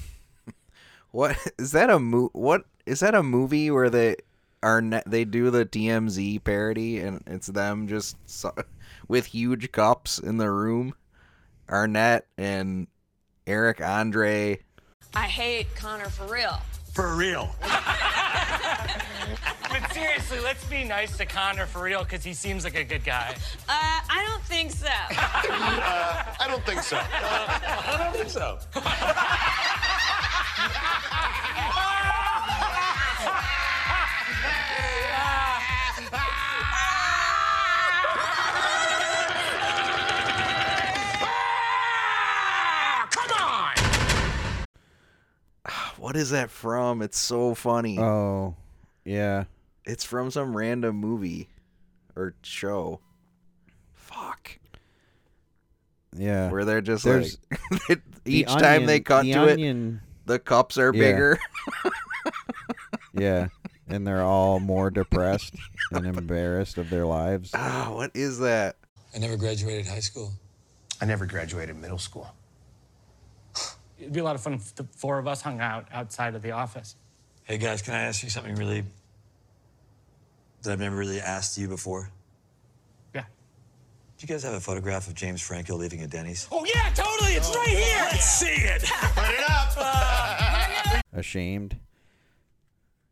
What is that a mo? What is that a movie where they are ne- they do the TMZ parody and it's them just so- with huge cups in the room. Arnett and Eric Andre.
I hate Connor for real.
For real. but seriously, let's be nice to Connor for real because he seems like a good guy.
Uh, I don't think so.
I don't think so. I don't think so. Come on!
What is that from? It's so funny.
Oh, yeah.
It's from some random movie or show. Fuck.
Yeah.
Where they're just
There's-
like
The
each time they cut
the
to
Onion-
it, the cups are
Yeah.
bigger.
Yeah. And they're all more depressed and embarrassed of their lives.
Ah, what is that?
I never graduated high school.
I never graduated middle school.
It'd be a lot of fun if the four of us hung out outside of the office.
Hey guys, can I ask you something really that I've never really asked you before?
Yeah.
Do you guys have a photograph of James Franco leaving a Denny's?
Oh, yeah, totally. It's right here.
Let's see it.
Put it up.
Ashamed.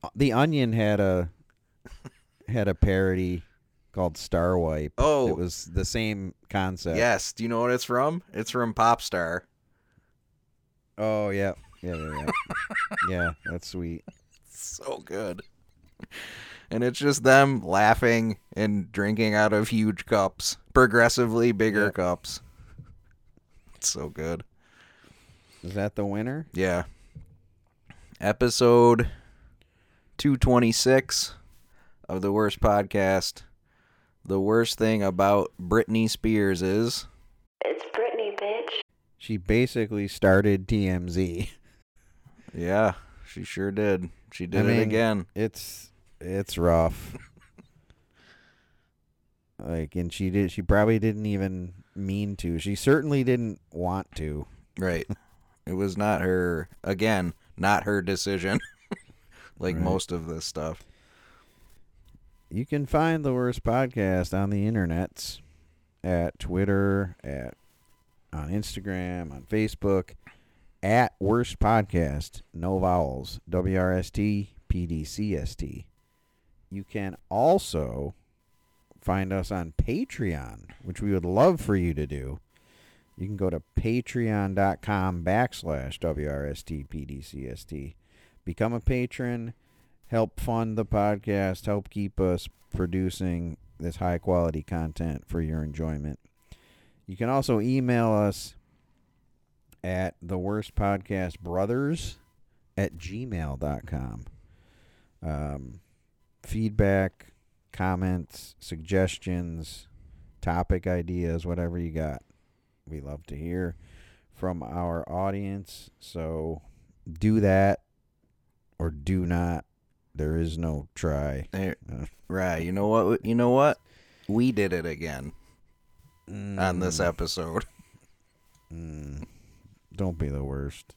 Uh, The Onion had a had a parody called Star Wipe.
Oh.
It was the same concept.
Yes. Do you know what it's from? It's from Popstar.
Oh yeah. Yeah, yeah, yeah. yeah, that's sweet.
So good. And it's just them laughing and drinking out of huge cups, progressively bigger cups. It's so good.
Is that the winner?
Yeah. Episode 226 of the worst podcast. The worst thing about Britney Spears is
It's Britney, bitch.
She basically started TMZ.
Yeah, she sure did. She did
I
it again.
It's it's rough. like and she did she probably didn't even mean to. She certainly didn't want to.
Right. It was not her again, not her decision. like
Right.
most of this stuff.
You can find the worst podcast on the internets at Twitter, at on Instagram, on Facebook, at worst podcast, no vowels, W R S T P D C S T. You can also find us on Patreon, which we would love for you to do. You can go to patreon.com backslash WRSTPDCST. Become a patron, help fund the podcast, help keep us producing this high quality content for your enjoyment. You can also email us at the worst podcast brothers at gmail.com. Um, feedback, comments, suggestions, topic ideas, whatever you got. We love to hear from our audience. So do that or do not. There is no try.
Right. You know what? You know what? We did it again on this
Mm.
episode.
Mm, don't be the worst.